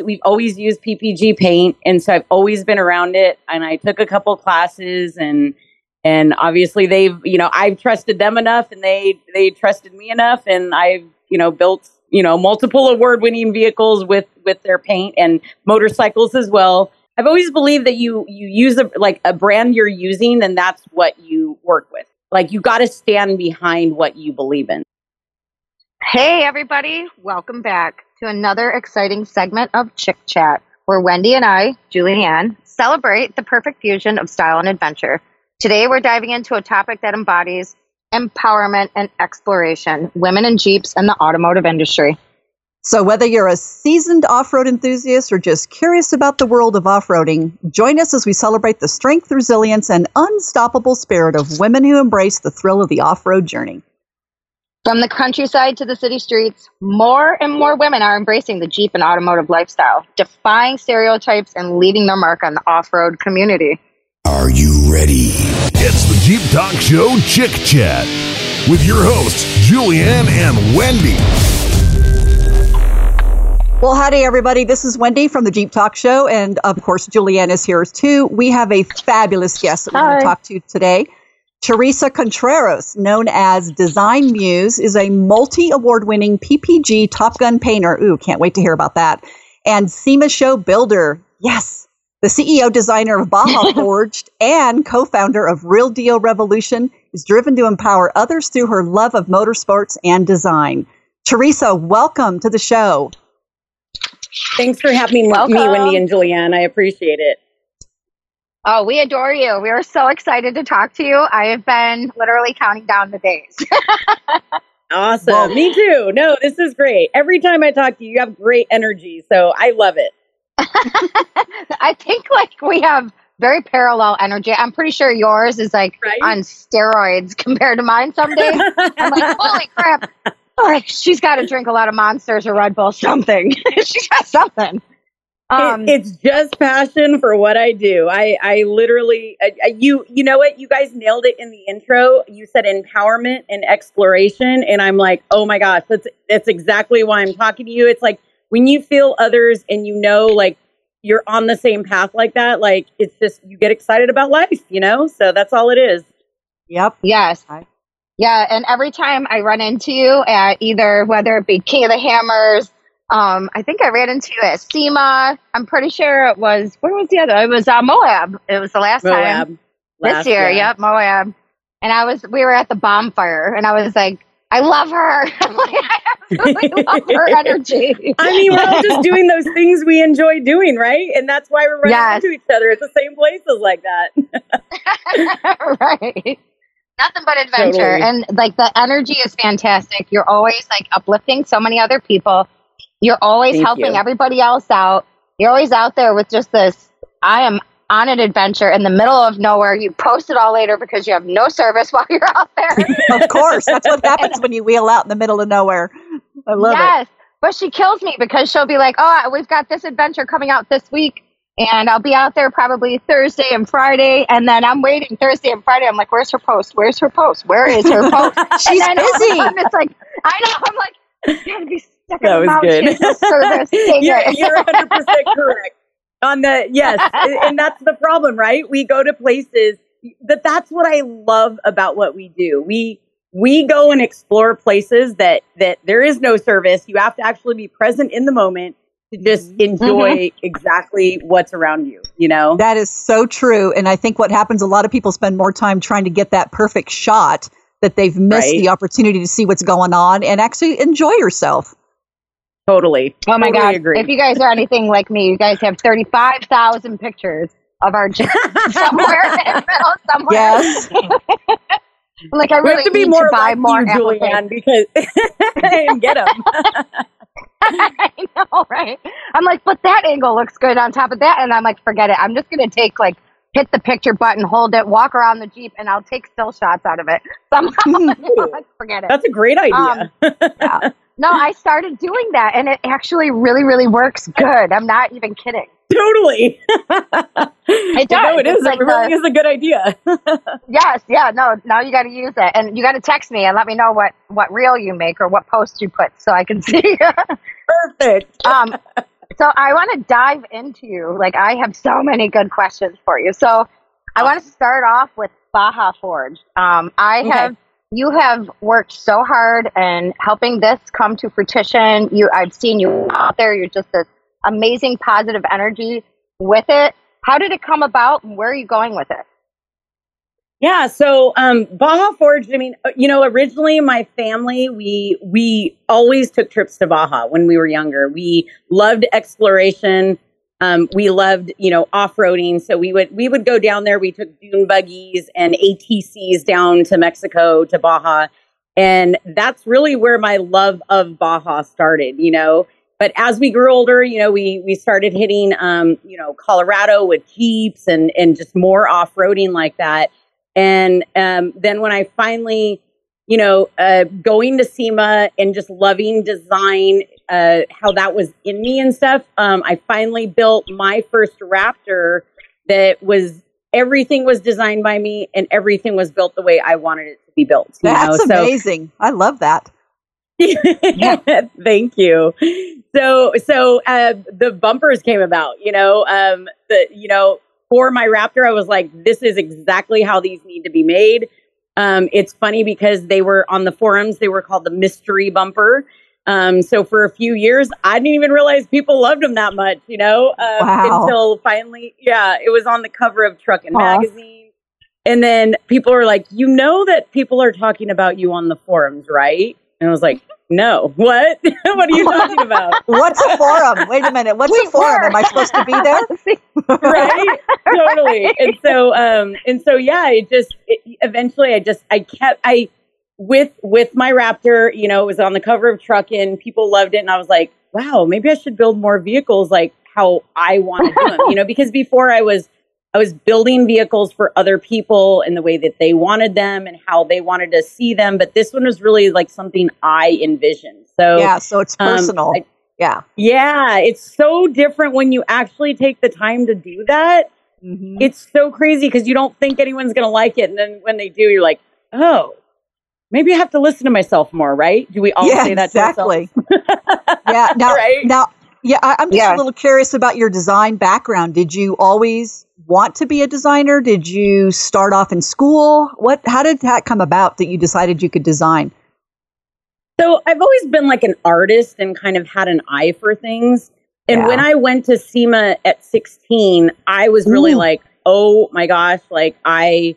we've always used PPG paint, and so I've always been around it. And I took a couple classes, and and obviously they've you know I've trusted them enough, and they they trusted me enough, and I've you know built you know multiple award winning vehicles with with their paint and motorcycles as well. I've always believed that you you use a like a brand you're using, and that's what you work with. Like you got to stand behind what you believe in. Hey, everybody. Welcome back to another exciting segment of Chick Chat, where Wendy and I, Julianne, celebrate the perfect fusion of style and adventure. Today, we're diving into a topic that embodies empowerment and exploration women in Jeeps and the automotive industry. So, whether you're a seasoned off road enthusiast or just curious about the world of off roading, join us as we celebrate the strength, resilience, and unstoppable spirit of women who embrace the thrill of the off road journey. From the countryside to the city streets, more and more women are embracing the Jeep and automotive lifestyle, defying stereotypes and leaving their mark on the off road community. Are you ready? It's the Jeep Talk Show Chick Chat with your hosts, Julianne and Wendy. Well, howdy, everybody. This is Wendy from the Jeep Talk Show. And of course, Julianne is here too. We have a fabulous guest that we're going to talk to today. Theresa Contreras, known as Designmuse, is a multi award winning PPG Top Gun painter. Ooh, can't wait to hear about that. And SEMA Show builder. Yes. The CEO designer of Baja Forged and co founder of Real Deal Revolution is driven to empower others through her love of motorsports and design. Theresa, welcome to the show. Thanks for having Welcome. me, Wendy and Julianne. I appreciate it. Oh, we adore you. We are so excited to talk to you. I have been literally counting down the days. Awesome. Well- me too. No, this is great. Every time I talk to you, you have great energy. So I love it. I think like we have very parallel energy. I'm pretty sure yours is like Right? on steroids compared to mine some days. I'm like, holy crap. Like she's got to drink a lot of monsters or Red Bull, something. she's got something. Um, it, it's just passion for what I do. I, I literally, I, I- you, you know what? You guys nailed it in the intro. You said empowerment and exploration, and I'm like, oh my gosh, that's that's exactly why I'm talking to you. It's like when you feel others and you know, like you're on the same path like that. Like it's just you get excited about life, you know. So that's all it is. Yep. Yes. Right. Yeah, and every time I run into you at either whether it be King of the Hammers, um, I think I ran into you at SEMA. I'm pretty sure it was where was the other? It was uh, Moab. It was the last time Moab. this Last year. Yep, Moab. And I was we were at the bonfire, and I was like, I love her. Like, I absolutely love her energy. I mean, we're all just doing those things we enjoy doing, right? And that's why we're running Yes. into each other at the same places like that. right. Nothing but adventure. Totally. And like the energy is fantastic. You're always like uplifting so many other people. You're always Thank helping you. everybody else out. You're always out there with just this I am on an adventure in the middle of nowhere. You post it all later because you have no service while you're out there. Of course. That's what happens when you wheel out in the middle of nowhere. I love it. yes. But she kills me because she'll be like, "Oh, we've got this adventure coming out this week, and I'll be out there probably Thursday and Friday." And then I'm waiting Thursday and Friday. I'm like, "Where's her post? Where's her post? Where is her post?" She's and then all of a busy. It's like I know. I'm like, "You gotta be That was good. Service. You're, you're 100% correct on the yes and- that's the problem right we go to places that that's what i love about what we do we we go and explore places that that there is no service you have to actually be present in the moment to just mm-hmm. enjoy exactly what's around you you know That is so true. And I think what happens, a lot of people spend more time trying to get that perfect shot that they've missed Right. the opportunity to see what's going on and actually enjoy yourself. Totally Oh my Totally god! agree. If you guys are anything like me, you guys have thirty-five thousand pictures of our gym somewhere in the middle somewhere. Yes. Like I we really have to be need more to buy like more you, Julianne, because and get them. I know, right? I'm like, but that angle looks good on top of that, and I'm like, forget it. I'm just gonna take like hit the picture button, hold it, walk around the jeep, and I'll take still shots out of it somehow. Like, forget it. That's a great idea. Um, No, I started doing that, and it actually really, really works good. I'm not even kidding. totally. It No, does. it is. Like it really the- is a good idea. Yes, yeah, no, now you got to use it, and you got to text me and let me know what what reel you make or what post you put, so I can see. Perfect. um, so I want to dive into you. Like I have so many good questions for you. So I want to start off with Baja Forged. Um, I Okay. have you have worked so hard and helping this come to fruition. You I've seen you out there. You're just this amazing positive energy with it. How did it come about and where are you going with it? Yeah, so um, Baja Forged. I mean, uh, you know, originally my family we we always took trips to Baja when we were younger. We loved exploration. Um, we loved, you know, off roading. So we would we would go down there. We took dune buggies and ATCs down to Mexico to Baja, and that's really where my love of Baja started. You know, but as we grew older, you know, we we started hitting, um, you know, Colorado with jeeps and and just more off roading like that. And um, then when I finally, you know, uh, going to SEMA and just loving design, uh, how that was in me and stuff, um, I finally built my first Raptor that was everything was designed by me and everything was built the way I wanted it to be built. You That's know? So- amazing. I love that. Thank you. So, so uh, the bumpers came about. You know, um, the you know for my Raptor, I was like, this is exactly how these need to be made. Um, it's funny because they were on the forums. They were called the mystery bumper. Um, so for a few years, I didn't even realize people loved them that much. You know, um, Wow. until finally, yeah, it was on the cover of Truckin' Aw. Magazine. And then people were like, you know that people are talking about you on the forums, right? And I was like, no, what? what are you talking about? What's a forum? Wait a minute. What's We a forum? were. Am I supposed to be there? right? totally. And so, um, and so, yeah, it just it, eventually, I just I kept I with with my Raptor. You know, it was on the cover of Truckin'. People loved it, and I was like, wow, maybe I should build more vehicles like how I want to do them. You know, because before I was I was building vehicles for other people in the way that they wanted them and how they wanted to see them. But this one was really like something I envisioned. So yeah, so it's um, personal. I- yeah. yeah, it's so different when you actually take the time to do that. Mhm. It's so crazy because you don't think anyone's going to like it. And then when they do, you're like, oh, maybe I have to listen to myself more, right? Do we all yeah, say that exactly. to ourselves? yeah. Now, Right? now, yeah. I, I'm just Yeah. a little curious about your design background. Did you always want to be a designer? Did you start off in school? What? How did that come about that you decided you could design? So I've always been like an artist and kind of had an eye for things. And Yeah. when I went to SEMA at 16, I was really Ooh. like, oh my gosh, like I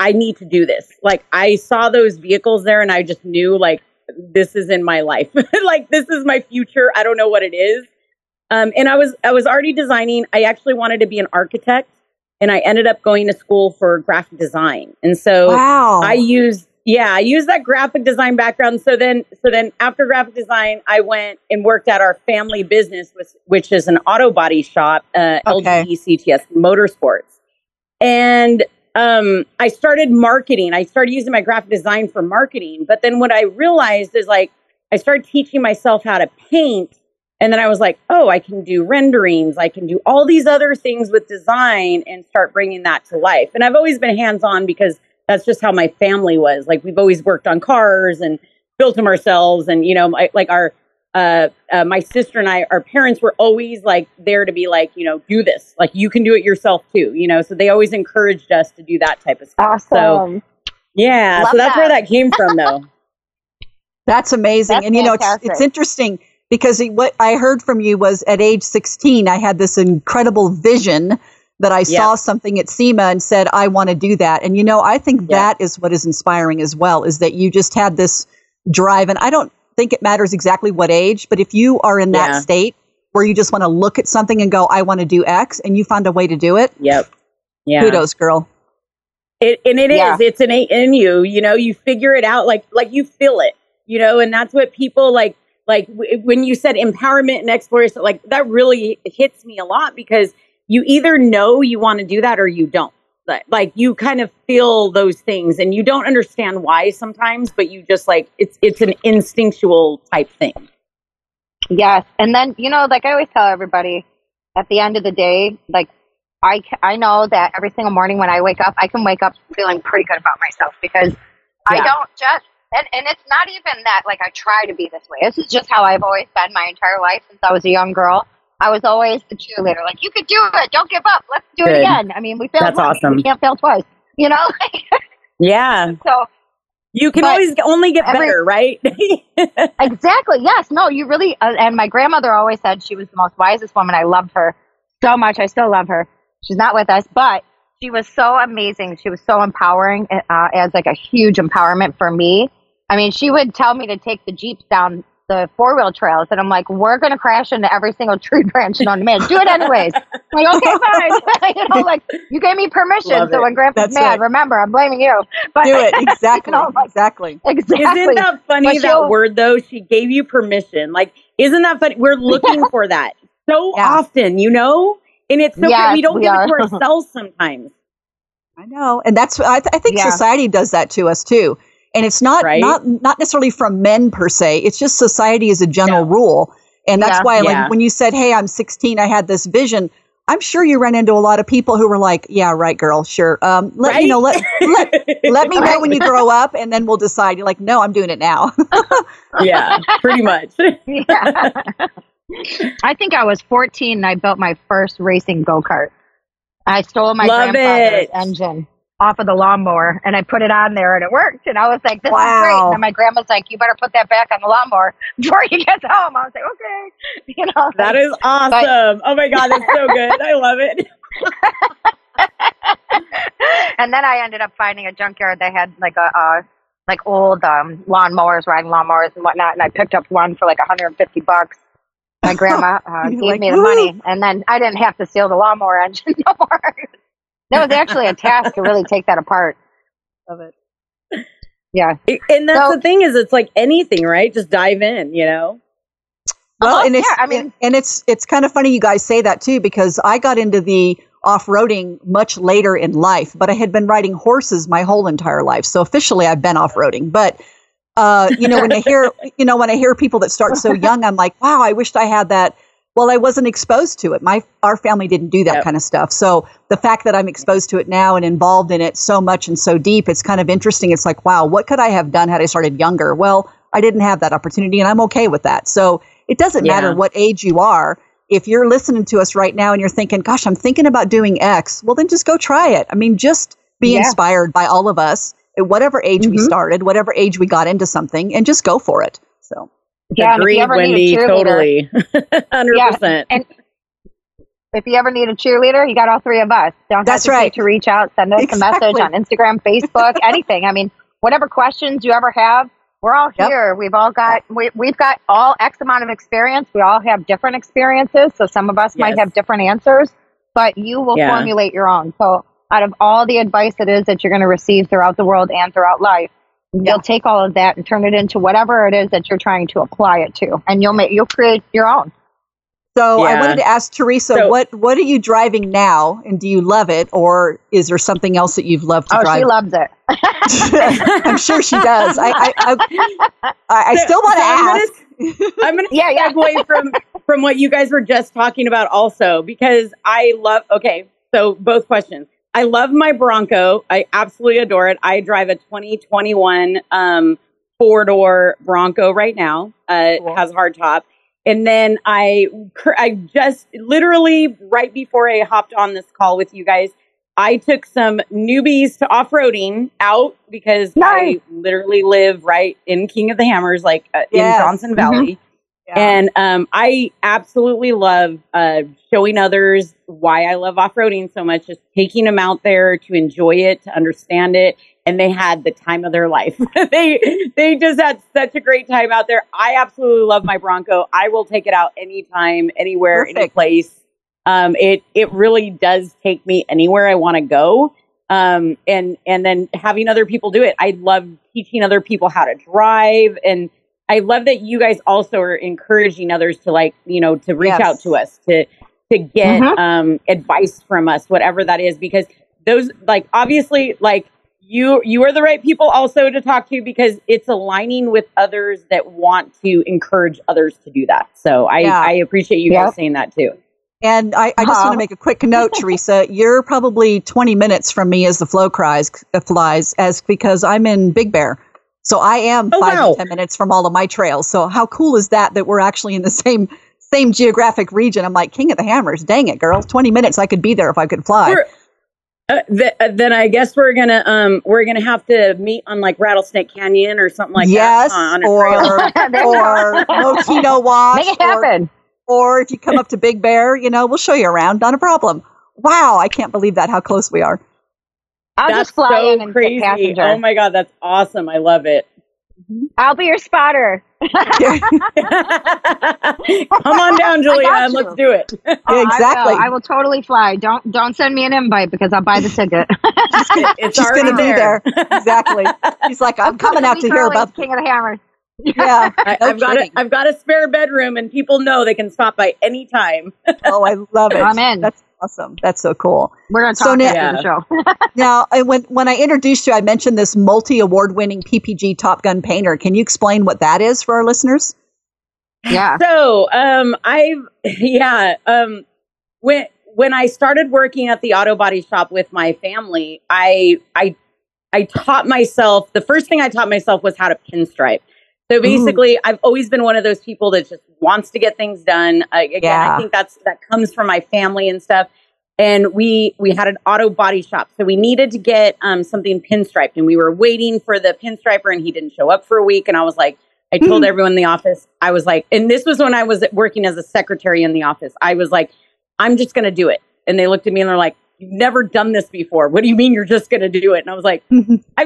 I need to do this. Like I saw those vehicles there and I just knew like this is in my life. like this is my future. I don't know what it is. Um, and I was I was already designing. I actually wanted to be an architect and I ended up going to school for graphic design. And so wow. I used yeah, I used that graphic design background. So then so then after graphic design, I went and worked at our family business, which, which is an auto body shop, uh, Okay. LGE CTS Motorsports. And um, I started marketing. I started using my graphic design for marketing. But then what I realized is like I started teaching myself how to paint. And then I was like, oh, I can do renderings. I can do all these other things with design and start bringing that to life. And I've always been hands on because that's just how my family was. Like we've always worked on cars and built them ourselves. And, you know, my, like our, uh, uh, my sister and I, our parents were always like there to be like, you know, do this. Like you can do it yourself too, you know. So they always encouraged us to do that type of stuff. Awesome. Yeah, Love so that's where that. that came from, though. That's amazing. That's and you know, it's, it's interesting because what I heard from you was at age 16, I had this incredible vision that I Yeah. saw something at SEMA and said, I want to do that. And you know, I think Yeah. that is what is inspiring as well, is that you just had this drive. And I don't think it matters exactly what age, but if you are in that Yeah. state where you just want to look at something and go, I want to do X, and you find a way to do it, Yep. Yeah. kudos, girl. It, and it is. Yeah. It's innate in you. You know, you figure it out. Like like you feel it. You know, and that's what people like. Like w- when you said empowerment and exploration, like that really hits me a lot because you either know you want to do that or you don't. Like, like you kind of feel those things, and you don't understand why sometimes, but you just like it's it's an instinctual type thing. Yes, and then you know, like I always tell everybody, at the end of the day, like I I know that every single morning when I wake up, I can wake up feeling pretty good about myself because I don't just and and it's not even that like I try to be this way. This is just how I've always been my entire life since I was a young girl. I was always the cheerleader. Like, you could do it. Don't give up. Let's do Good. it again. I mean, we failed That's once. awesome. We can't fail twice. You know? Yeah. so You can always only get every- better, right? exactly. Yes. No, you really, uh, and my grandmother always said she was the most wisest woman. I loved her so much. I still love her. She's not with us, but she was so amazing. She was so empowering uh, as like a huge empowerment for me. I mean, she would tell me to take the Jeeps down the four wheel trails, and I'm like, we're going to crash into every single tree branch known to man. Do it anyways. I'm like, okay, fine. you know, like, you gave me permission. Love so it. when Grandpa's That's mad, right. remember, I'm blaming you. But, Do it exactly. you know, like, exactly. exactly. Isn't that funny But that word though? She gave you permission. Like, isn't that funny? We're looking for that so Yeah. often, you know? And it's so Yes, we don't we give are. it to ourselves sometimes. I know, and that's I, th- I think Yeah. society does that to us too. And it's not Right? not not necessarily from men per se. It's just society as a general Yeah. rule, and that's Yeah. why Yeah. like when you said, "Hey, I'm 16, I had this vision." I'm sure you ran into a lot of people who were like, "Yeah, right, girl, sure. Um, let right? you know, let let, let me know when you grow up, and then we'll decide." You're like, "No, I'm doing it now." yeah, pretty much. Yeah. I think I was 14 and I built my first racing go kart. I stole my Love grandfather's it. engine off of the lawnmower and I put it on there and it worked. And I was like, this is great. And my grandma's like, you better put that back on the lawnmower before you get home. I was like, okay. You know, That is awesome. oh my God, that's so good. I love it. and then I ended up finding a junkyard that had like a, uh, like old um, lawnmowers, riding lawnmowers and whatnot. And I picked up one for like 150 bucks. My grandma uh, gave like, me the "Woo." money, and then I didn't have to steal the lawnmower engine no more. That was actually a task to really take that apart. of it. Yeah. And that's So- the thing is, it's like anything, right? Just dive in, you know? Well, Uh-huh, and it's yeah, I mean- and it's it's kind of funny you guys say that too because I got into the off-roading much later in life, but I had been riding horses my whole entire life. So officially I've been off-roading, but uh, you know when I hear you know when I hear people that start so young, I'm like, wow, I wished I had that. Well, I wasn't exposed to it. My our family didn't do that Yep. kind of stuff. So the fact that I'm exposed to it now and involved in it so much and so deep, it's kind of interesting. It's like, wow, what could I have done had I started younger? Well, I didn't have that opportunity, and I'm okay with that. So it doesn't Yeah. matter what age you are. If you're listening to us right now and you're thinking, gosh, I'm thinking about doing X, well, then just go try it. I mean, just be Yeah. inspired by all of us at whatever age we Mhm. started, whatever age we got into something, and just go for it. So, Yeah, Agreed, you ever Wendy. need a cheerleader, Totally. 100%. and if you ever need a cheerleader, you got all three of us. Don't That's hesitate right. to reach out, send us Exactly. a message on Instagram, Facebook, anything. I mean, whatever questions you ever have, we're all Yep. here. We've all got we, we've got all X amount of experience. We all have different experiences, so some of us might have different answers, but you will Yeah. formulate your own. So, out of all the advice it is that you're going to receive throughout the world and throughout life, Yeah. you'll take all of that and turn it into whatever it is that you're trying to apply it to, and you'll make you'll create your own. so I wanted to ask Theresa, So- what what are you driving now, and do you love it, or is there something else that you've loved to Oh, drive? she loves it. I'm sure she does. I I, I, I, I So- still want to so I'm gonna ask. I'm gonna Yeah, yeah. segue from from what you guys were just talking about also because I love okay, so both questions. I love my Bronco. I absolutely adore it. I drive a 2021 um four door Bronco right now. Uh Cool. has a hard top. And then I I just literally right before I hopped on this call with you guys, I took some newbies to off-roading out because Nice. I literally live right in King of the Hammers like uh, Yes. in Johnson Mhm. And um, I absolutely love uh, showing others why I love off roading so much, just taking them out there to enjoy it, to understand it. And they had the time of their life. they they just had such a great time out there. I absolutely love my Bronco. I will take it out anytime, anywhere, any place. Um, it it really does take me anywhere I want to go. Um, and and then having other people do it. I love teaching other people how to drive and I love that you guys also are encouraging others to like, you know, to reach Yes. out to us to to get Mhm. um advice from us, whatever that is, because those like obviously like you you are the right people also to talk to because it's aligning with others that want to encourage others to do that. So I, Yeah. I appreciate you Yep. guys saying that too. And I, I just want Uh-huh. to make a quick note, Theresa. You're probably 20 minutes from me as the flow cries uh, flies, as because I'm in Big Bear. So I am Oh, five wow. to 10 minutes from all of my trails. So how cool is that that we're actually in the same same geographic region. I'm like, King of the Hammers. Dang it, girls. 20 minutes. I could be there if I could fly. Uh, th- uh, then I guess we're gonna um we're gonna have to meet on like Rattlesnake Canyon or something like yes, that. huh, on a or trail. or Motino Wash, Make it or, happen. or if you come up to Big Bear, you know, we'll show you around. Not a problem. Wow, I can't believe that. How close we are. I'll that's just fly so in and crazy. sit passenger. Oh my god, that's awesome. I love it. Mm-hmm. I'll be your spotter. Come on down, I got Julianne. Let's do it. Oh, exactly. I will, I will totally fly. Don't don't send me an invite because I'll buy the ticket. it's She's going to be there. there. exactly. She's like, I'm coming out to hear about. King of the Hammers. Yeah. I, No I've got a, kidding. I've got a spare bedroom, and people know they can stop by any time. Oh, I love it. I'm in. That's awesome. That's so cool. We're gonna So talk now- after the show. Now, I, when when I introduced you, I mentioned this multi-award-winning PPG Top Gun painter. Can you explain what that is for our listeners? yeah. So, um, I've yeah, um, when when I started working at the auto body shop with my family, I I I taught myself. The first thing I taught myself was how to pinstripe. So basically, I've always been one of those people that just wants to get things done. Uh, again, Yeah. I think that's that comes from my family and stuff. And we we had an auto body shop, so we needed to get um, something pinstriped, and we were waiting for the pinstriper, and he didn't show up for a week. And I was like, I told Mhm. everyone in the office, I was like, and this was when I was working as a secretary in the office. I was like, I'm just going to do it. And they looked at me and they're like, You've never done this before. What do you mean you're just going to do it? And I was like, I've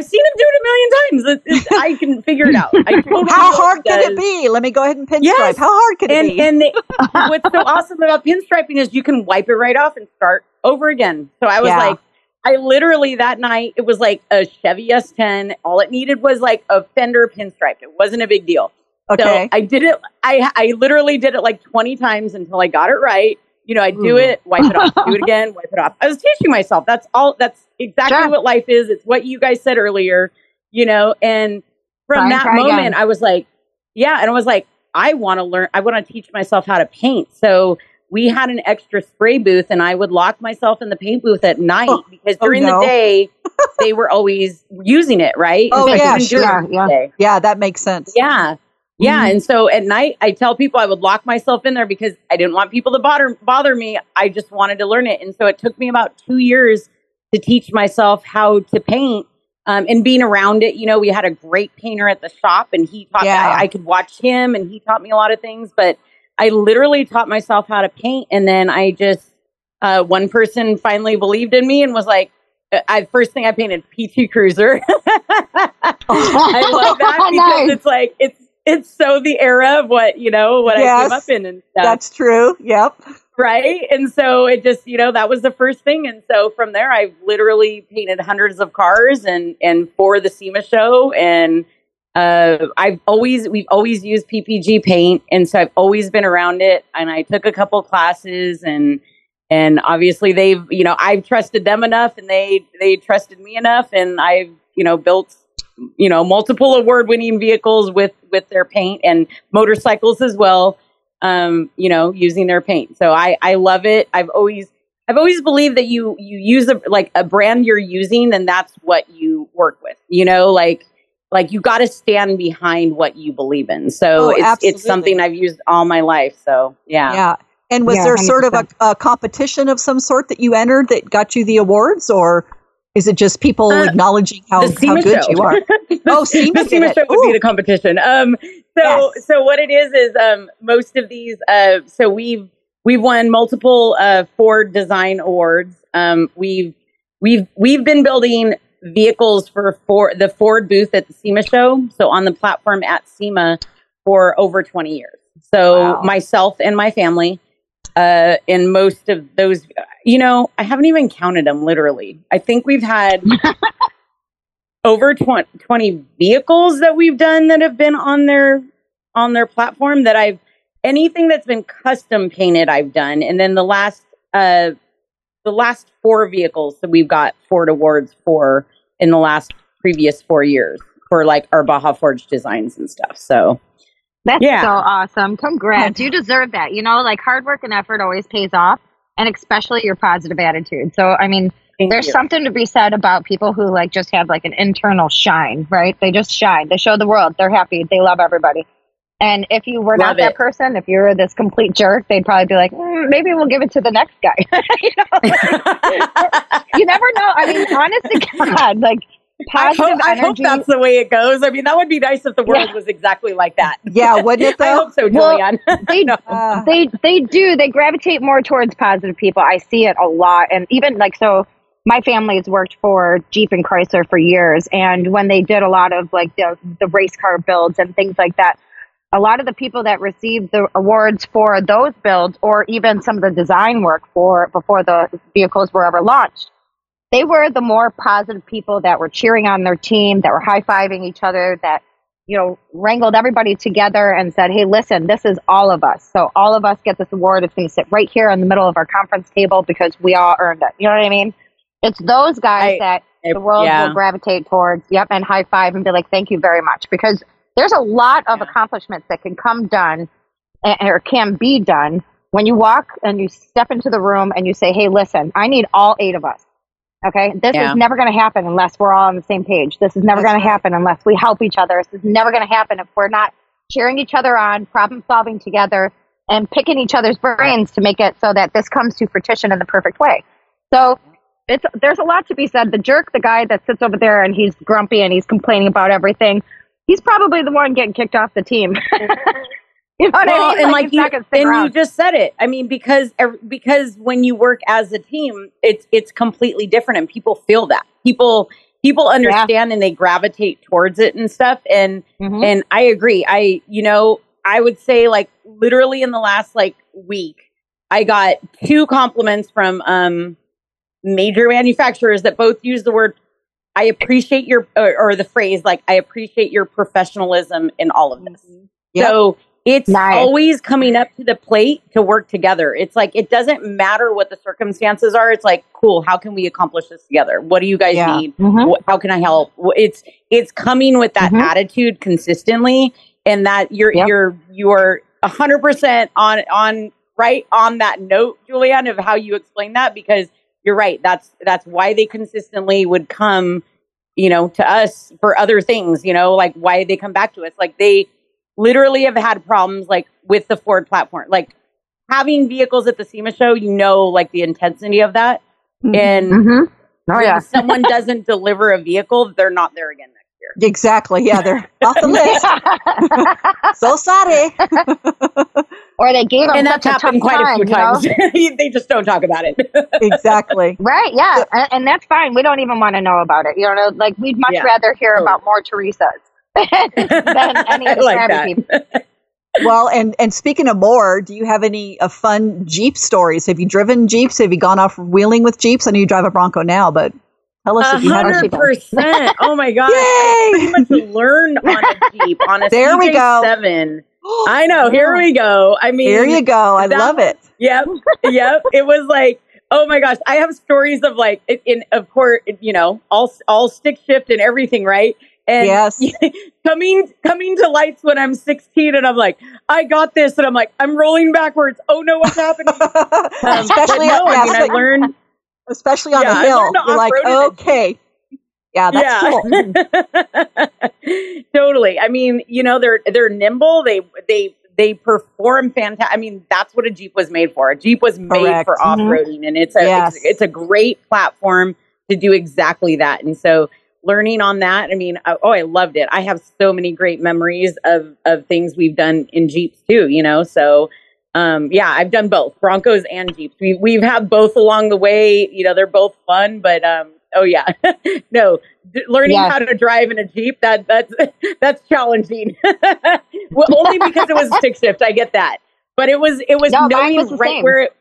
seen him do it a million times. It, it, I can figure it out. Totally How hard he could it be? Let me go ahead and pinstripe. Yes. How hard could it And be? and they, what's so awesome about pinstriping is you can wipe it right off and start over again. So I was Yeah. like, I literally that night it was like a Chevy S10. All it needed was like a fender pinstripe. It wasn't a big deal. okay. So I did it. I I literally did it like twenty times until I got it right. You know, I do Ooh. it, wipe it off, do it again, wipe it off. I was teaching myself. That's all. That's exactly Sure. what life is. It's what you guys said earlier. You know, and from Try that moment, again. I was like, yeah, and I was like, I want to learn. I want to teach myself how to paint. So we had an extra spray booth, and I would lock myself in the paint booth at night Oh. because Oh, during no. the day they were always using it, right? Oh, So yeah, couldn't do it sure. Yeah, yeah, that makes sense. Yeah. Yeah. Mhm. And so at night, I tell people I would lock myself in there because I didn't want people to bother, bother me. I just wanted to learn it. And so it took me about two years to teach myself how to paint. Um, and being around it, you know, we had a great painter at the shop and he taught Yeah. I, I could watch him and he taught me a lot of things, but I literally taught myself how to paint. And then I just, uh, one person finally believed in me and was like, uh, I first thing I painted PT Cruiser. I love that because Nice. it's like it's it's so the era of what you know what I Yes. came up in and stuff, That's true. Yep. right? And so it just you know that was the first thing, and so from there I've literally painted hundreds of cars and and for the SEMA show, and uh, I've always we've always used PPG paint, and so I've always been around it, and I took a couple classes and. And obviously, they've you know I've trusted them enough, and they they trusted me enough, and I've you know built you know multiple award winning vehicles with with their paint and motorcycles as well um you know using their paint. So i i love it. I've always i've always believed that you you use a like a brand you're using and that's what you work with you know? Like like you got to stand behind what you believe in. So Oh, it's absolutely. it's something i've used all my life so yeah, Yeah. And was Yeah, there sort of a, a competition of some sort that you entered that got you the awards, or is it just people Uh, acknowledging how, how good show. you are? the, Oh, SEMA the SEMA show would Ooh. be the competition. Um, so Yes. so what it is is um, most of these. Uh, so we've we've won multiple uh, Ford Design Awards. Um, we've we've we've been building vehicles for for the Ford booth at the SEMA show. So on the platform at SEMA for over twenty years. So Wow. myself and my family. Uh, in most of those, you know, I haven't even counted them literally. I think we've had over 20, 20 vehicles that we've done that have been on their on their platform that I've anything that's been custom painted I've done and then the last uh the last four vehicles that we've got Ford awards for in the last previous 4 years for like our Baja Forged designs and stuff. So, That's Yeah. so awesome. Congrats. You deserve that. You know, like hard work and effort always pays off, and especially your positive attitude. So, I mean, thank there's you. something to be said about people who like just have like an internal shine, right? They just shine. They show the world. They're happy. They love everybody. And if you were Love not that it. person, if you were this complete jerk, they'd probably be like, "Mm, maybe we'll give it to the next guy. you, know? you never know. I mean, honest to God, like I positive hope, I hope that's the way it goes. I mean, that would be nice if the world Yeah. was exactly like that. Yeah, wouldn't it I hope so, Well, they No. Uh, they they do they gravitate more towards positive people i see it a lot and even like so my family has worked for jeep and chrysler for years and when they did a lot of like the, the race car builds and things like that a lot of the people that received the awards for those builds or even some of the design work for before the vehicles were ever launched they were the more positive people that were cheering on their team that were high-fiving each other that you know, wrangled everybody together and said, hey, listen, this is all of us. So all of us get this award. It's going to sit right here in the middle of our conference table because we all earned it. You know what I mean? It's those guys I- that the world yeah. will gravitate towards. Yep. And high five and be like, thank you very much. Because there's a lot of Yeah. accomplishments that can come done or can be done when you walk and you step into the room and you say, hey, listen, I need all eight of us. Okay, this Yeah. is never going to happen unless we're all on the same page. This is never going to happen unless we help each other. This is never going to happen if we're not cheering each other on, problem solving together, and picking each other's brains to make it so that this comes to fruition in the perfect way. So it's there's a lot to be said. The jerk, the guy that sits over there and he's grumpy and he's complaining about everything, he's probably the one getting kicked off the team. you know well, I mean? and like he's you, not gonna stick and you just said it. I mean, because because when you work as a team, it's it's completely different, and people feel that. People people understand and they gravitate towards it and stuff. And Mhm. and I agree. I you know I would say like literally in the last like week, I got two compliments from um major manufacturers that both use the word. I appreciate your or, or the phrase like I appreciate your professionalism in all of this. Yep. So it's Nice. always coming up to the plate to work together. It's like it doesn't matter what the circumstances are. It's like, cool, how can we accomplish this together? What do you guys Yeah. need? Mhm. Wh- How can I help? It's it's coming with that Mhm. attitude consistently and that you're Yep. you're you're a hundred percent on on right on that note, Julianne, of how you explain that because you're right. That's that's why they consistently would come, you know, to us for other things, you know, like why they come back to us. Like they literally have had problems like with the Ford platform. Like having vehicles at the SEMA show, you know, like the intensity of that. Mhm. And Mhm. Oh when yeah. someone doesn't deliver a vehicle, they're not there again next year. Exactly. Yeah, they're off the list. So sorry. or they gave them And such that's a happened quite time, a few you know? times. they just don't talk about it. exactly. Right, yeah, and, and that's fine. We don't even want to know about it. You know, like we'd much Yeah, rather hear totally. about more Theresa's than any I of the like Krabby that. people. Well, and and speaking of more, do you have any uh, fun Jeep stories? Have you driven Jeeps? Have you gone off wheeling with Jeeps? I know you drive a Bronco now, but tell us A if you have. hundred percent. Oh my god! I Yay! pretty much learned on a Jeep on a There we go. Seven. I know. Here we go. I mean, Here you go. I that- love it. Yep, yep. It was like, oh my gosh, I have stories of like, in, in of course, you know, all all stick shift and everything, right? And Yes. coming coming to lights when I'm 16, and I'm like, I got this, and I'm like, I'm rolling backwards. Oh no, what's happening? Um, especially, no, yeah, I mean, I learned. especially on Yeah, the hill. You're like, off-road in a okay, yeah, that's cool. totally. I mean, you know, they're they're nimble. They they they perform fantastic. I mean, that's what a Jeep was made for. A Jeep was made Correct. for off roading, and it's a Yes. it's, it's a great platform to do exactly that. And so, learning on that, I mean, oh, I loved it. I have so many great memories of of things we've done in Jeeps too. You know, so. Um, yeah, I've done both Broncos and Jeeps. We, we've had both along the way. You know, they're both fun, but um, oh yeah, no, d- learning Yes. how to drive in a Jeep that that's that's challenging. well, only because it was stick shift. I get that, but it was it was No, knowing right same. where it,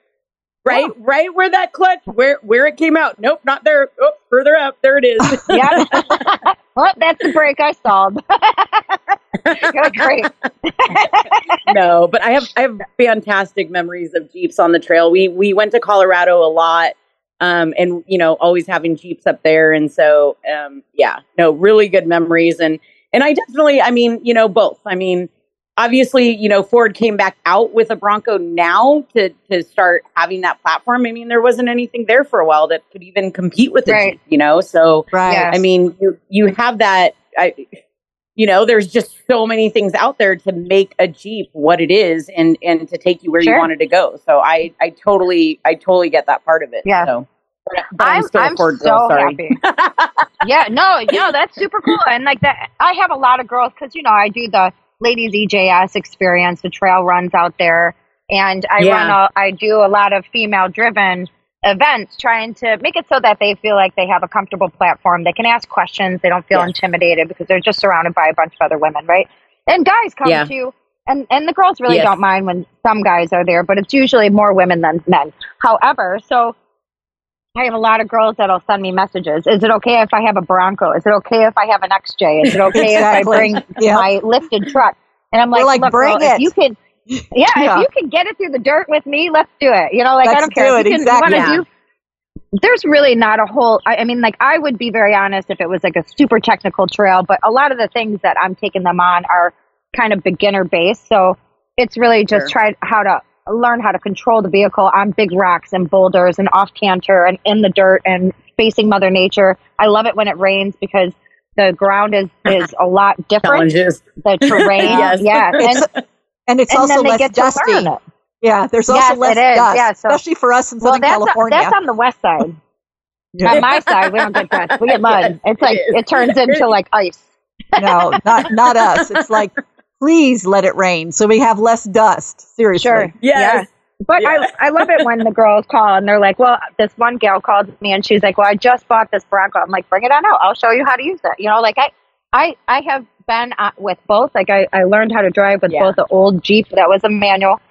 right right where that clutch where where it came out. Nope, not there. Oh, further up. There it is. yeah. well, that's the break I. You're great. no, but I have I have fantastic memories of Jeeps on the trail. We we went to Colorado a lot. Um, and you know, always having Jeeps up there. And so um yeah, no, really good memories and and I definitely I mean, you know, both. I mean, obviously, you know, Ford came back out with a Bronco now to to start having that platform. I mean, there wasn't anything there for a while that could even compete with the Right. Jeep, you know. So Right. I mean, you you have that. I you know, there's just so many things out there to make a Jeep what it is and and to take you where Sure. you wanted to go. So I I totally I totally get that part of it. Yeah. So, but, I'm, I'm, still I'm a Ford so girl. Sorry. happy. yeah, no, no, that's super cool. And like that, I have a lot of girls because you know I do the ladies EJS experience, the trail runs out there, and I Yeah. run. A, I do a lot of female driven events, trying to make it so that they feel like they have a comfortable platform. They can ask questions. They don't feel intimidated because they're just surrounded by a bunch of other women, right? And guys come Yeah. too. And, and the girls really Yes. don't mind when some guys are there, but it's usually more women than men. However, so I have a lot of girls that'll send me messages. Is it okay if I have a Bronco? Is it okay if I have an XJ? Is it okay if I bring Yeah. my lifted truck? And I'm like, like, look, bring girl, if it." you can, yeah, Yeah. if you can get it through the dirt with me, let's do it. You know, like I Let's don't care. do if it, you can, exactly. You wanna Yeah. do, there's really not a whole. I, I mean, like I would be very honest if it was like a super technical trail, but a lot of the things that I'm taking them on are kind of beginner based. So it's really just try how to learn how to control the vehicle on big rocks and boulders and off camber and in the dirt and facing Mother Nature. I love it when it rains because the ground is is a lot different. Challenges. The terrain, Yes. yeah, and, It's, and it's and also then they less get to dusty. learn it. Yeah, there's Yes, also less it is. dust, Yeah, so- especially for us in Well, Southern that's California. that's on the west side. Yeah. On my side, we don't get dust. We get mud. Yes, it's like it is. it turns into like ice. no, not not us. It's like, please let it rain so we have less dust. Seriously. Sure. Yes. But Yeah. I, I love it when the girls call and they're like, well, this one gal called me and she's like, well, I just bought this Bronco. I'm like, bring it on out. I'll show you how to use it. You know, like I, I, I have been uh, with both. Like I, I learned how to drive with Yeah. both the old Jeep that was a manual,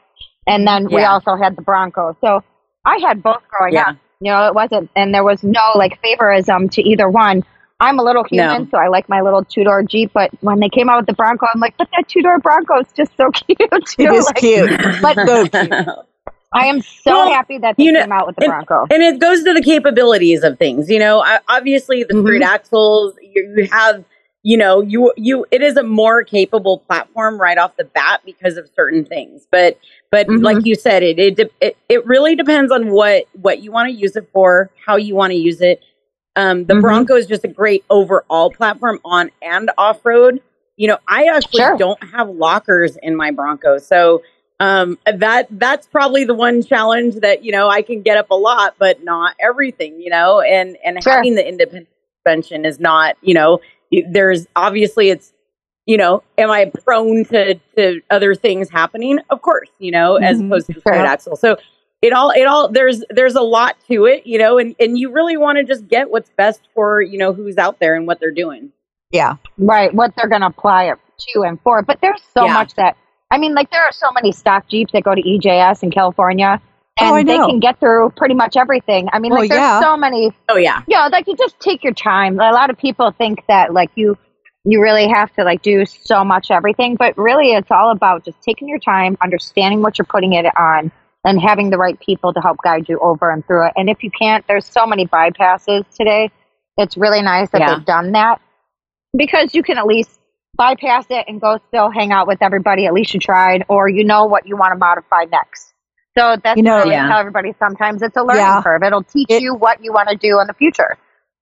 and then we also had the Bronco. So I had both growing Yeah. up. You know, it wasn't, and there was no like favorism to either one. I'm a little human, No. so I like my little two door Jeep. But when they came out with the Bronco, I'm like, but that two door Bronco is just so cute. It too. is Like, cute. But So cute. I am so Well, happy that they you know, came out with the Bronco. and it goes to the capabilities of things you know obviously the Mhm. straight axles you, you have you know you you it is a more capable platform right off the bat because of certain things but but Mhm. like you said it it, it it really depends on what what you want to use it for how you want to use it um the Mhm. bronco is just a great overall platform on and off road you know i actually Sure. don't have lockers in my bronco so um that that's probably the one challenge that you know i can get up a lot but not everything you know and and Sure. having the independent suspension is not you know there's obviously it's you know am i prone to to other things happening of course you know as Mhm. opposed to Sure. straight axle so it all it all there's there's a lot to it you know and and you really want to just get what's best for you know who's out there and what they're doing Yeah. Right, what they're going to apply it to and for. But there's so Yeah. much that, I mean, like there are so many stock Jeeps that go to EJS in California. Oh, and Oh, they can get through pretty much everything. I mean, Oh, like there's yeah. so many oh yeah yeah, like you just take your time. A lot of people think that like you you really have to like do so much everything, but really it's all about just taking your time, understanding what you're putting it on, and having the right people to help guide you over and through it. And if you can't, there's so many bypasses today. It's really nice that Yeah. they've done that because you can at least bypass it and go still hang out with everybody. At least you tried, or you know what you want to modify next. So that's You know- what I Yeah. tell everybody. Sometimes it's a learning Yeah. curve. It'll teach It- you what you want to do in the future.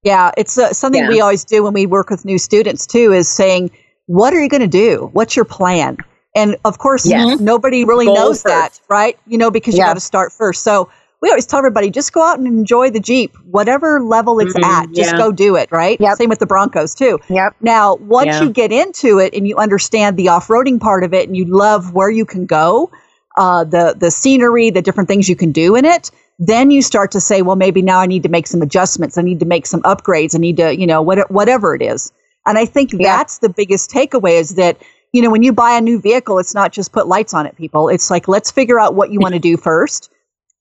Yeah, it's uh, something Yeah. we always do when we work with new students too. Is saying, "What are you going to do? What's your plan?" And of course, Yes. nobody really Goal knows that, right? You know, because you Yeah. got to start first. So we always tell everybody, just go out and enjoy the Jeep, whatever level it's Mhm, at. Just yeah. go do it, right? Yep. Same with the Broncos too. Yep. Now, once Yeah. you get into it and you understand the off-roading part of it, and you love where you can go, uh, the the scenery, the different things you can do in it, then you start to say, well, maybe now I need to make some adjustments. I need to make some upgrades. I need to, you know, what, whatever it is. And I think Yeah. that's the biggest takeaway is that you know when you buy a new vehicle, it's not just put lights on it, people. It's like let's figure out what you want to do first.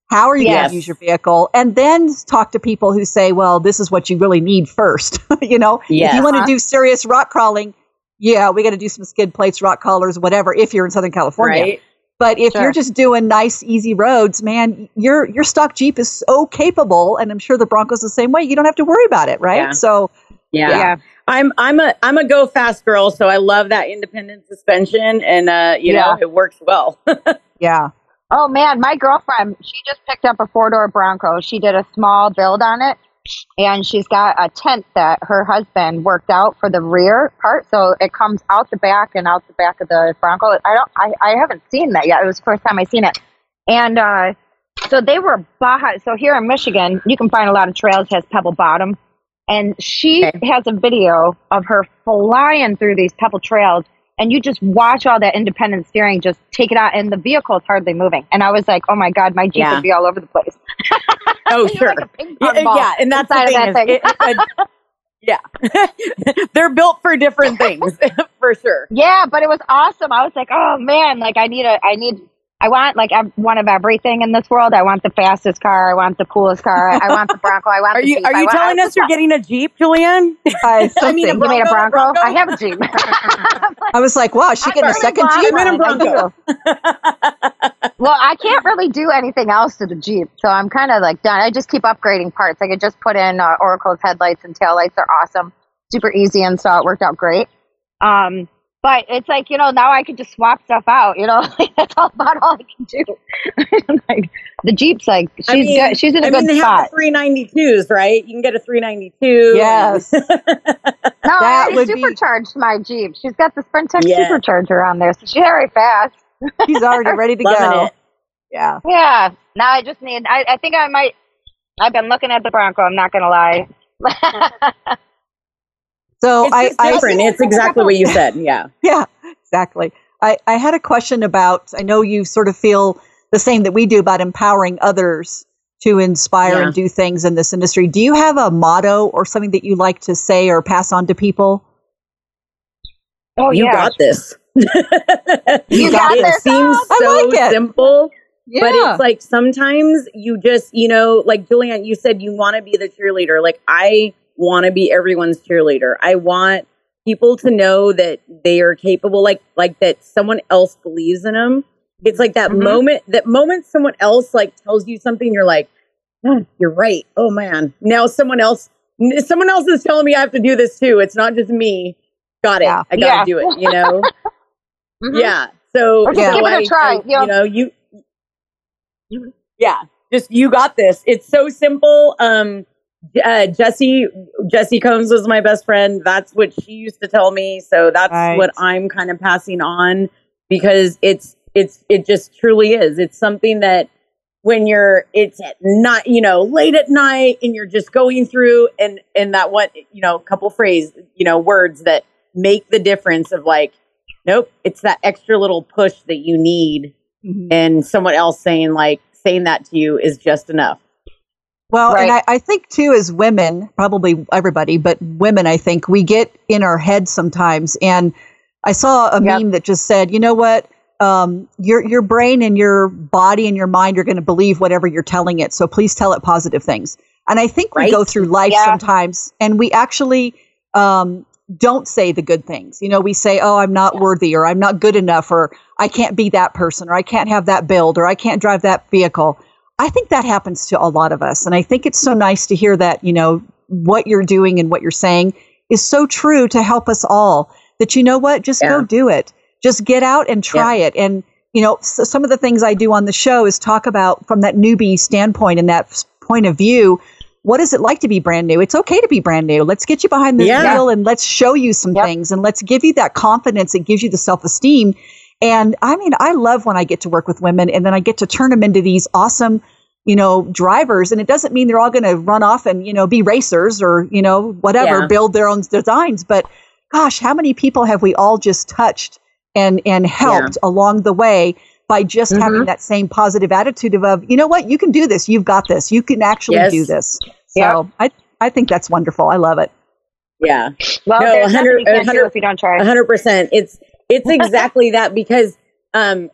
How are you going to use your vehicle? And then talk to people who say, well, this is what you really need first. you know, if you want to do serious rock crawling, yeah, we got to do some skid plates, rock crawlers, whatever, if you're in Southern California. right But if Sure. you're just doing nice, easy roads, man, your your stock Jeep is so capable, and I'm sure the Broncos the same way. You don't have to worry about it, right? Yeah. So yeah. Yeah. I'm I'm a I'm a go fast girl, so I love that independent suspension, and uh, you Yeah. know it works well. yeah, Oh man, my girlfriend, she just picked up a four door Bronco. She did a small build on it and she's got a tent that her husband worked out for the rear part, so it comes out the back and out the back of the Bronco. I don't, I, I haven't seen that yet. It was the first time I seen it, and uh, so they were Baja. So here in Michigan, you can find a lot of trails has pebble bottom, and she Okay. has a video of her flying through these pebble trails. And you just watch all that independent steering just take it out, and the vehicle is hardly moving. And I was like, "Oh my god, my Jeep Yeah. would be all over the place." Oh, sure. like Yeah, yeah, and that's the thing. that thing. it- it- yeah, they're built for different things, for sure. Yeah, but it was awesome. I was like, oh man, like I need a, I need, I want like one of everything in this world. I want the fastest car. I want the coolest car. I want the Bronco. I want. Are the you Jeep. are you want- telling us you're getting a Jeep, Julianne? I, I mean, a. You made a Bronco, Bronco? Bronco? I have a Jeep. I was like, wow, she I getting a second want Jeep? I'm in a one. I Bronco. well, I can't really do anything else to the Jeep, so I'm kind of like done. I just keep upgrading parts. I could just put in uh, Oracle's headlights and taillights. They're awesome, super easy and so It worked out great. Um, but it's like you know now I can just swap stuff out. You know, that's all about all I can do. like the Jeep's like she's I mean- good. She's in a I good mean, they spot. have the 392s, right? You can get a 392. Yes. No, That I already would be- supercharged my Jeep. She's got the Sprintex Yeah. supercharger on there, so she's very fast. He's already ready to go. it. Yeah. Yeah. Now I just need. I, I think I might. I've been looking at the Bronco. I'm not gonna lie. So It's I, just I different. it's exactly what you said. Yeah. yeah, exactly. I, I had a question about, I know you sort of feel the same that we do about empowering others to inspire Yeah. and do things in this industry. Do you have a motto or something that you like to say or pass on to people? oh you yeah. got this. You got it this. seems I so like it. simple, Yeah. but it's like sometimes you just, you know, like Julianne, you said you want to be the cheerleader. Like I want to be everyone's cheerleader. I want people to know that they are capable, like like that someone else believes in them. It's like that Mhm. moment, that moment someone else like tells you something, you're like, "Oh, you're right. Oh man, now someone else, someone else is telling me I have to do this too. It's not just me. Got it. Yeah. I gotta Yeah. do it. You know. Mhm. Yeah. So, Or just so give it a try, I- you know? you know, you, yeah, just you got this. It's so simple. Um, uh, Jesse Jesse Combs was my best friend. That's what she used to tell me. So that's Right. what I'm kind of passing on because it's it's it just truly is. It's something that when you're it's at not you know late at night and you're just going through and and that one you know couple phrase you know words that make the difference of like nope it's that extra little push that you need Mhm. and someone else saying like saying that to you is just enough Well, and I, I think too, as women, probably everybody, but women, I think we get in our heads sometimes. And I saw a Yep. meme that just said, you know what? Um, your your brain and your body and your mind are going to believe whatever you're telling it. So please tell it positive things. And I think we go through life Yeah. sometimes, and we actually um, don't say the good things. You know, we say, "Oh, I'm not worthy," or "I'm not good enough," or "I can't be that person," or "I can't have that build," or "I can't drive that vehicle." I think that happens to a lot of us. And I think it's so nice to hear that, you know, what you're doing and what you're saying is so true to help us all that, you know what, just go do it. Just get out and try it. And, you know, so some of the things I do on the show is talk about from that newbie standpoint and that point of view. What is it like to be brand new? It's okay to be brand new. Let's get you behind the Yeah. wheel and let's show you some Yep. things and let's give you that confidence. It gives you the self esteem. And I mean, I love when I get to work with women and then I get to turn them into these awesome, you know, drivers. And it doesn't mean they're all going to run off and, you know, be racers or, you know, whatever, Yeah. build their own designs. But gosh, how many people have we all just touched and, and helped along the way by just Mhm. having that same positive attitude of, of, you know what, you can do this. You've got this. You can actually Yes. do this. Yep. So I, I think that's wonderful. I love it. yeah Well, No, there's 100 nothing you can't do 100 if you don't try. Hundred percent. It's it's exactly that because um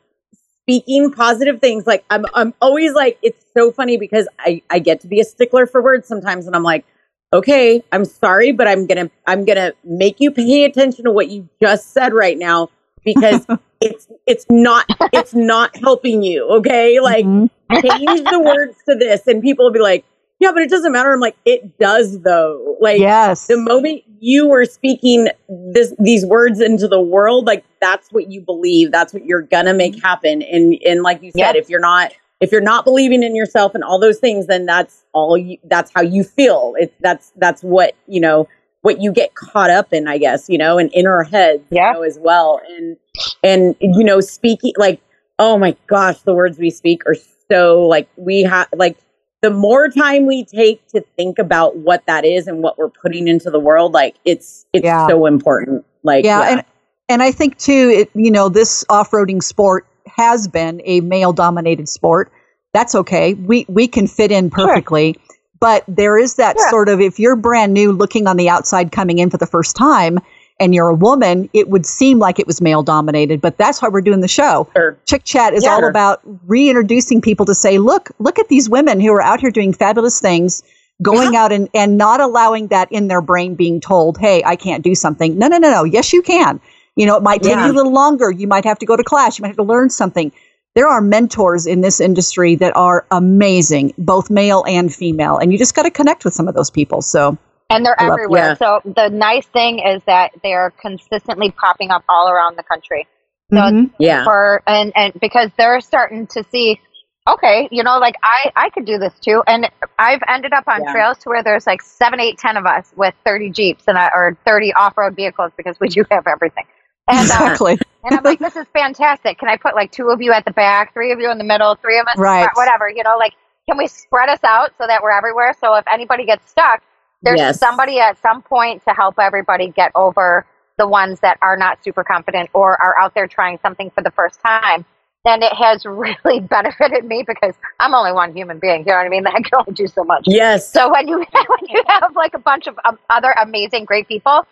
speaking positive things like I'm I'm always like it's so funny because I I get to be a stickler for words sometimes and I'm like okay I'm sorry but I'm gonna I'm gonna make you pay attention to what you just said right now because it's it's not it's not helping you okay like Mhm. change the words to this and people will be like yeah but it doesn't matter I'm like it does though like yes. the moment you were speaking this these words into the world like that's what you believe that's what you're gonna make mm-hmm. happen and and like you said Yep. if you're not if you're not believing in yourself and all those things, then that's all you, that's how you feel. It's that's, that's what, you know, what you get caught up in, I guess, you know, and in our heads, Yeah. you know, as well. And, and, you know, speaking like, oh my gosh, the words we speak are so like, we have, like, the more time we take to think about what that is and what we're putting into the world, like, it's, it's Yeah. so important. Like, yeah, and and I think too, it, you know, this off-roading sport has been a male-dominated sport. That's okay. We we can fit in perfectly, but there is that Yeah. sort of if you're brand new, looking on the outside, coming in for the first time, and you're a woman, it would seem like it was male-dominated. But that's why we're doing the show. Sure. Chick Chat is Yeah. all about reintroducing people to say, look, look at these women who are out here doing fabulous things, going out and, and not allowing that in their brain being told, hey, I can't do something. No, no, no, no. Yes, you can. You know, it might take Yeah. you a little longer. You might have to go to class. You might have to learn something. There are mentors in this industry that are amazing, both male and female, and you just got to connect with some of those people. So, and they're love- everywhere. yeah. So the nice thing is that they're consistently popping up all around the country. So mhm. Yeah. for and and because they're starting to see okay you know like i i could do this too and i've ended up on Yeah. trails to where there's like seven eight ten of us with 30 jeeps and I, or 30 off-road vehicles because we do have everything and uh, exactly. and i'm like this is fantastic can i put like two of you at the back three of you in the middle three of us Right. whatever you know like can we spread us out so that we're everywhere so if anybody gets stuck there's Yes. somebody at some point to help everybody get over the ones that are not super confident or are out there trying something for the first time. And it has really benefited me because I'm only one human being. You know what I mean? I can only do so much. Yes. So when you when you have like a bunch of um, other amazing, great people,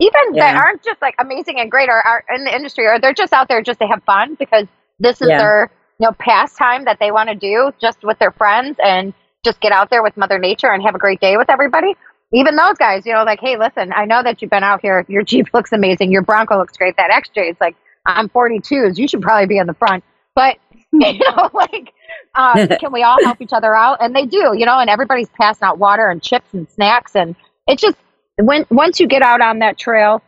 even that aren't just like amazing and great or are in the industry, or they're just out there just to have fun because this is Yeah. their you know pastime that they want to do just with their friends and just get out there with Mother Nature and have a great day with everybody. Even those guys, you know, like, hey, listen, I know that you've been out here. Your Jeep looks amazing. Your Bronco looks great. That XJ is like, I'm 42s. You should probably be in the front. But you know, like, uh, can we all help each other out? And they do, you know, and everybody's passing out water and chips and snacks. And it's just, when once you get out on that trail,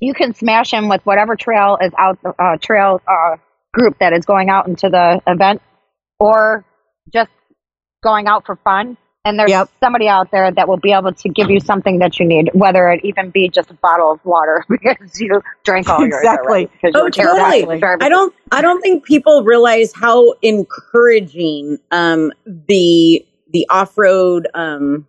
you can smash them with whatever trail is out, the uh, trail uh, group that is going out into the event or just going out for fun. And there's Yep. somebody out there that will be able to give you something that you need, whether it even be just a bottle of water because you drank all yours Exactly. because Oh, totally. I don't I don't think people realize how encouraging um the the off-road um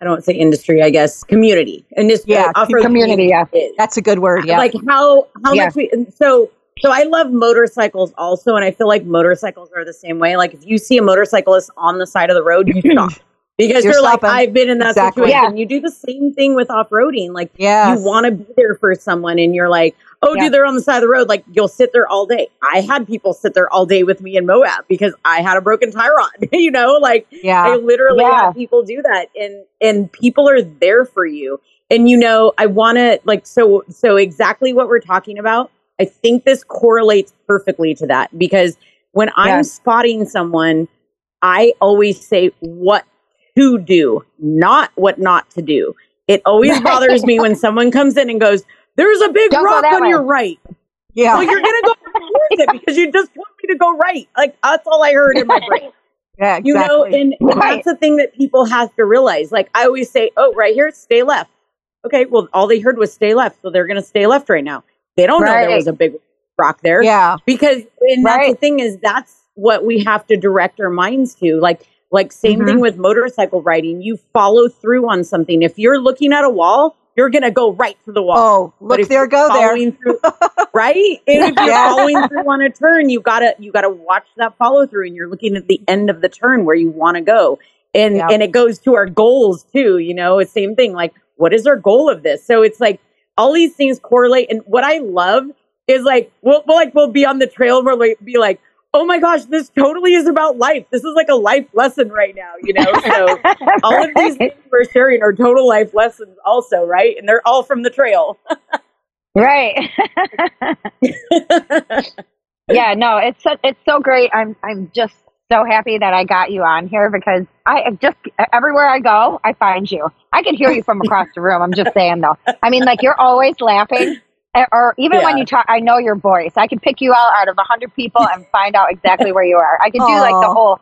I don't say industry, I guess, community. Industry Yeah, off-road community, yeah. is. That's a good word. Yeah. Like how how Yeah. much we and so so I love motorcycles also and I feel like motorcycles are the same way. Like if you see a motorcyclist on the side of the road, you stop. Because You're you're, like. I've been in that Exactly. situation. You do the same thing with off-roading. Like yes. you want to be there for someone and you're like, oh, Yeah. dude, they're on the side of the road. Like you'll sit there all day. I had people sit there all day with me in Moab because I had a broken tie rod, you know, like yeah. I literally Yeah. have people do that and, and people are there for you. And, you know, I want to like, so, so exactly what we're talking about. I think this correlates perfectly to that because when I'm spotting someone, I always say what to do, not what not to do. It always bothers me when someone comes in and goes, "There's a big Don't rock on way." your right." Yeah. Well, you're gonna go towards it because you just want me to go right. Like that's all I heard in my brain. yeah. Exactly. You know, and Right. that's the thing that people have to realize. Like I always say, "Oh, right here, stay left." Okay, well, all they heard was stay left, so they're gonna stay left right now. They don't know there was a big rock there. Yeah. because and that's the thing is that's what we have to direct our minds to. Like like same Mm-hmm. thing with motorcycle riding. You follow through on something. If you're looking at a wall you're gonna go right to the wall. Oh, look there, go there. through, right? And if you're Yeah. following through on a turn you gotta you gotta watch that follow through and you're looking at the end of the turn where you want to go. And Yeah. and it goes to our goals too you know? It's same thing like what is our goal of this? So it's like all these things correlate. And what i love is like we'll, we'll like we'll be on the trail and we'll like, be like oh my gosh this totally is about life. This is like a life lesson right now you know? So all of these things we're sharing are total life lessons also right? And they're all from the trail. Right. yeah, no, it's so, it's so great. I'm I'm just so happy that I got you on here because I just everywhere I go, I find you. I can hear you from across the room. I'm just saying though. I mean, like you're always laughing. Eh, or even Yeah. when you talk, I know your voice. I can pick you out out of a hundred people and find out exactly where you are. I could do like the whole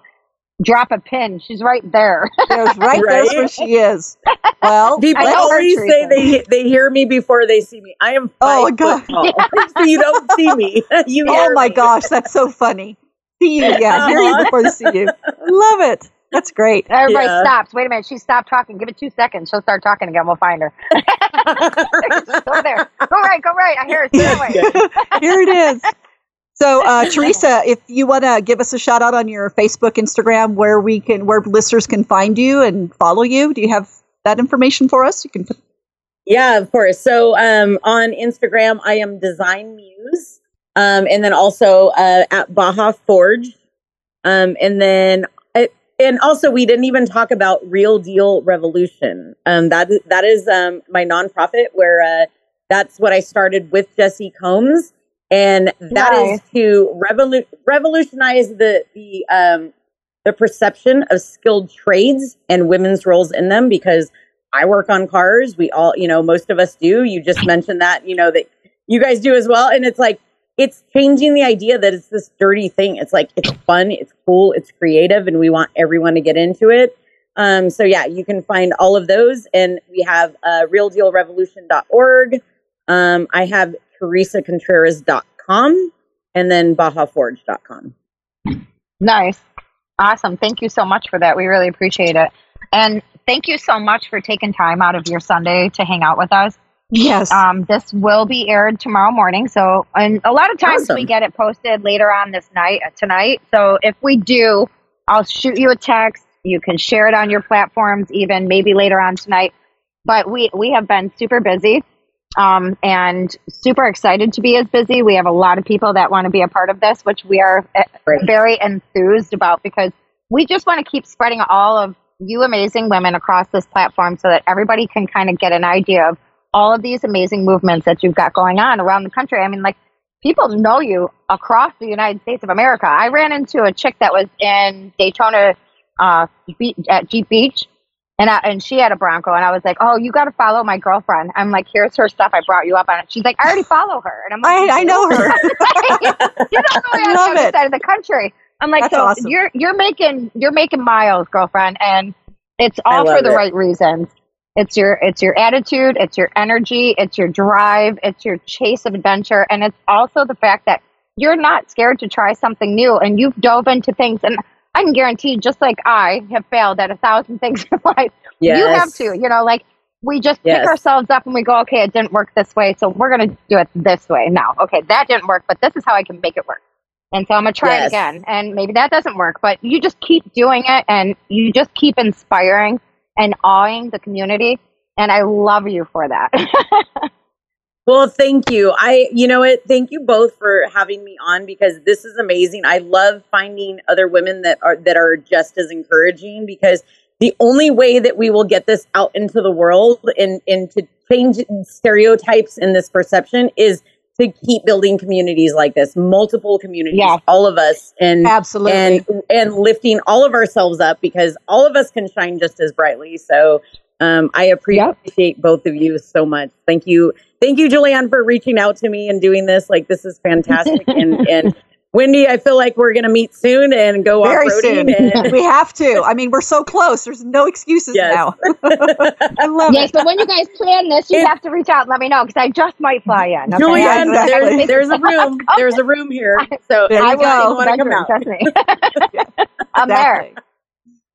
drop a pin. She's right there. There's right, there's Right? where she is. Well, People I always say they they hear me before they see me. I am Oh, five God. foot so you don't see me. you oh hear my me. gosh, that's so funny. See you, yeah, hear you before they see you. Love it. That's great. Everybody Yeah. stops. Wait a minute. She stopped talking. Give it two seconds. She'll start talking again. We'll find her. Go there. Go right. Go right. I hear it. Stay away. Here it is. So, uh, Theresa, if you want to give us a shout out on your Facebook, Instagram, where we can, where listeners can find you and follow you, do you have that information for us? You can put, Yeah, of course. So um, on Instagram, I am Designmuse, um, and then also uh, at Baja Forged, um, and then and also we didn't even talk about Real Deal Revolution. Um, that that is um, my nonprofit where uh, that's what I started with Jesse Combs, and that is to revolu- revolutionize the the um, the perception of skilled trades and women's roles in them because I work on cars. We all, you know, most of us do. You just mentioned that, you know, that you guys do as well. And it's like, it's changing the idea that it's this dirty thing. It's like, it's fun, it's cool, it's creative, and we want everyone to get into it. Um, so, yeah, you can find all of those. And we have uh, realdealrevolution.org. Um, I have theresacontreras.com and then bajaforged.com. Nice. Awesome. Thank you so much for that. We really appreciate it. And thank you so much for taking time out of your Sunday to hang out with us. Yes. Um, this will be aired tomorrow morning. So, and a lot of times Awesome. we get it posted later on this night, uh, tonight. So if we do, I'll shoot you a text. You can share it on your platforms, even maybe later on tonight. But we, we have been super busy um, and super excited to be as busy. We have a lot of people that want to be a part of this, which we are uh, Great. very enthused about because we just want to keep spreading all of you amazing women across this platform so that everybody can kind of get an idea of all of these amazing movements that you've got going on around the country. I mean, like people know you across the United States of America. I ran into a chick that was in Daytona uh, at Jeep Beach. And, I, and she had a Bronco, and I was like, "Oh, you got to follow my girlfriend." I'm like, "Here's her stuff. I brought you up on it." She's like, "I already follow her," and I'm like, I, I know her. you don't know on the other side of the country. I'm like, That's so awesome. you're you're making you're making miles, girlfriend, and it's all for the it. right reasons. It's your it's your attitude, it's your energy, it's your drive, it's your chase of adventure, and it's also the fact that you're not scared to try something new, and you've dove into things. And I can guarantee, just like I have failed at a thousand things in life, Yes. you have to. You know, like we just Yes. pick ourselves up and we go, okay, it didn't work this way, so we're gonna do it this way now. Okay, that didn't work, but this is how I can make it work. And so I'm gonna try Yes. it again, and maybe that doesn't work, but you just keep doing it, and you just keep inspiring and awing the community, and I love you for that. Well, thank you. I, you know what? Thank you both for having me on because this is amazing. I love finding other women that are that are just as encouraging because the only way that we will get this out into the world and and to change stereotypes in this perception is to keep building communities like this, multiple communities, Yeah. all of us, and Absolutely. and and lifting all of ourselves up because all of us can shine just as brightly. So um, I appreciate both of you so much. Thank you, thank you, Julianne, for reaching out to me and doing this. Like this is fantastic, and and Wendy, I feel like we're gonna meet soon and go Very off soon. roading. And we have to. I mean, we're so close. There's no excuses Yes. now. I love yes, it. but when you guys plan this, you It- have to reach out and let me know because I just might fly in. Okay? Julianne, exactly. there's, there's a room. There's a room here. So There you I will go. you want to come out. Trust me. I'm there.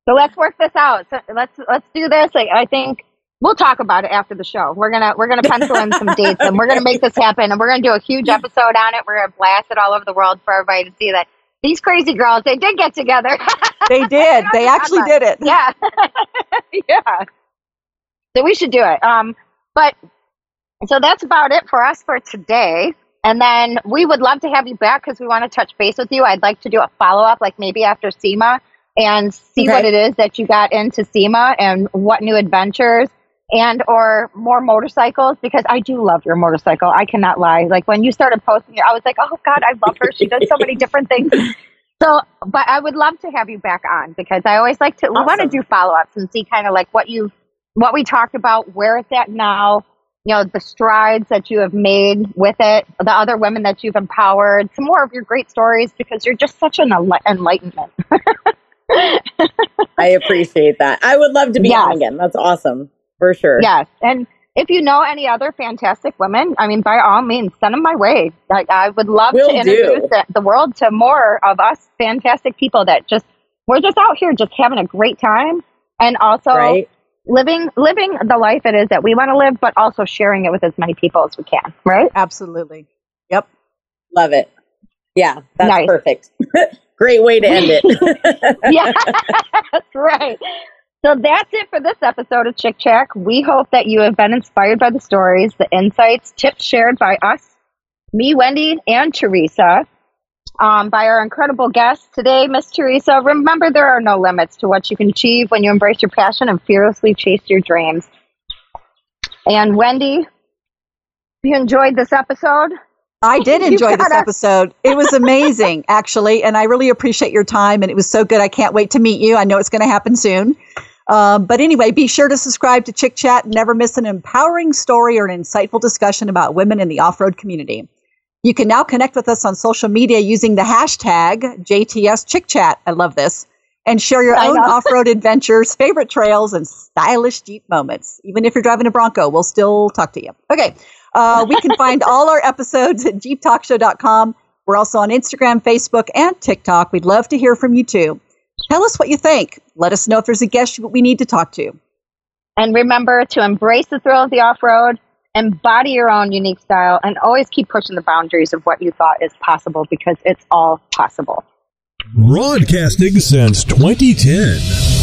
So let's work this out. So let's let's do this. Like I think we'll talk about it after the show. We're gonna we're gonna pencil in some dates and we're gonna make this happen and we're gonna do a huge episode on it. We're gonna blast it all over the world for everybody to see that these crazy girls they did get together. They did. They actually did it. yeah, yeah. So we should do it. Um, but so that's about it for us for today. And then we would love to have you back because we want to touch base with you. I'd like to do a follow up, like maybe after SEMA, and see Okay. what it is that you got into SEMA and what new adventures and or more motorcycles because I do love your motorcycle. I cannot lie. Like when you started posting it, I was like, oh God, I love her. She does so many different things. So, but I would love to have you back on because I always like to. We want to do follow ups and see kind of like what you, what we talked about, where it's at now, you know, the strides that you have made with it, the other women that you've empowered, some more of your great stories because you're just such an enlightenment. I appreciate that. I would love to be yes. on again. That's awesome for sure. Yes. And if you know any other fantastic women, I mean, by all means, send them my way. Like, I would love Will to introduce the, the, world to more of us fantastic people that just, we're just out here just having a great time and also right. living, living the life it is that we want to live, but also sharing it with as many people as we can. Right? Absolutely. Yep. Love it. Yeah. That's nice. perfect. Great way to end it. yeah, that's right. So that's it for this episode of Chick Chat. We hope that you have been inspired by the stories, the insights, tips shared by us, me, Wendy, and Theresa, um, by our incredible guests today, Miss Theresa. Remember, there are no limits to what you can achieve when you embrace your passion and fearlessly chase your dreams. And Wendy, if you enjoyed this episode, I did enjoy this episode. It was amazing, actually, and I really appreciate your time. And it was so good. I can't wait to meet you. I know it's going to happen soon. Um, but anyway, be sure to subscribe to Chick Chat. and Never miss an empowering story or an insightful discussion about women in the off road community. You can now connect with us on social media using the hashtag JTS Chick Chat. I love this. And share your I own off road adventures, favorite trails, and stylish Jeep moments. Even if you're driving a Bronco, we'll still talk to you. Okay. Uh, we can find all our episodes at jeeptalkshow.com. We're also on Instagram, Facebook, and TikTok. We'd love to hear from you too. Tell us what you think. Let us know if there's a guest we need to talk to. And remember to embrace the thrill of the off road, embody your own unique style, and always keep pushing the boundaries of what you thought is possible because it's all possible. Broadcasting since 2010.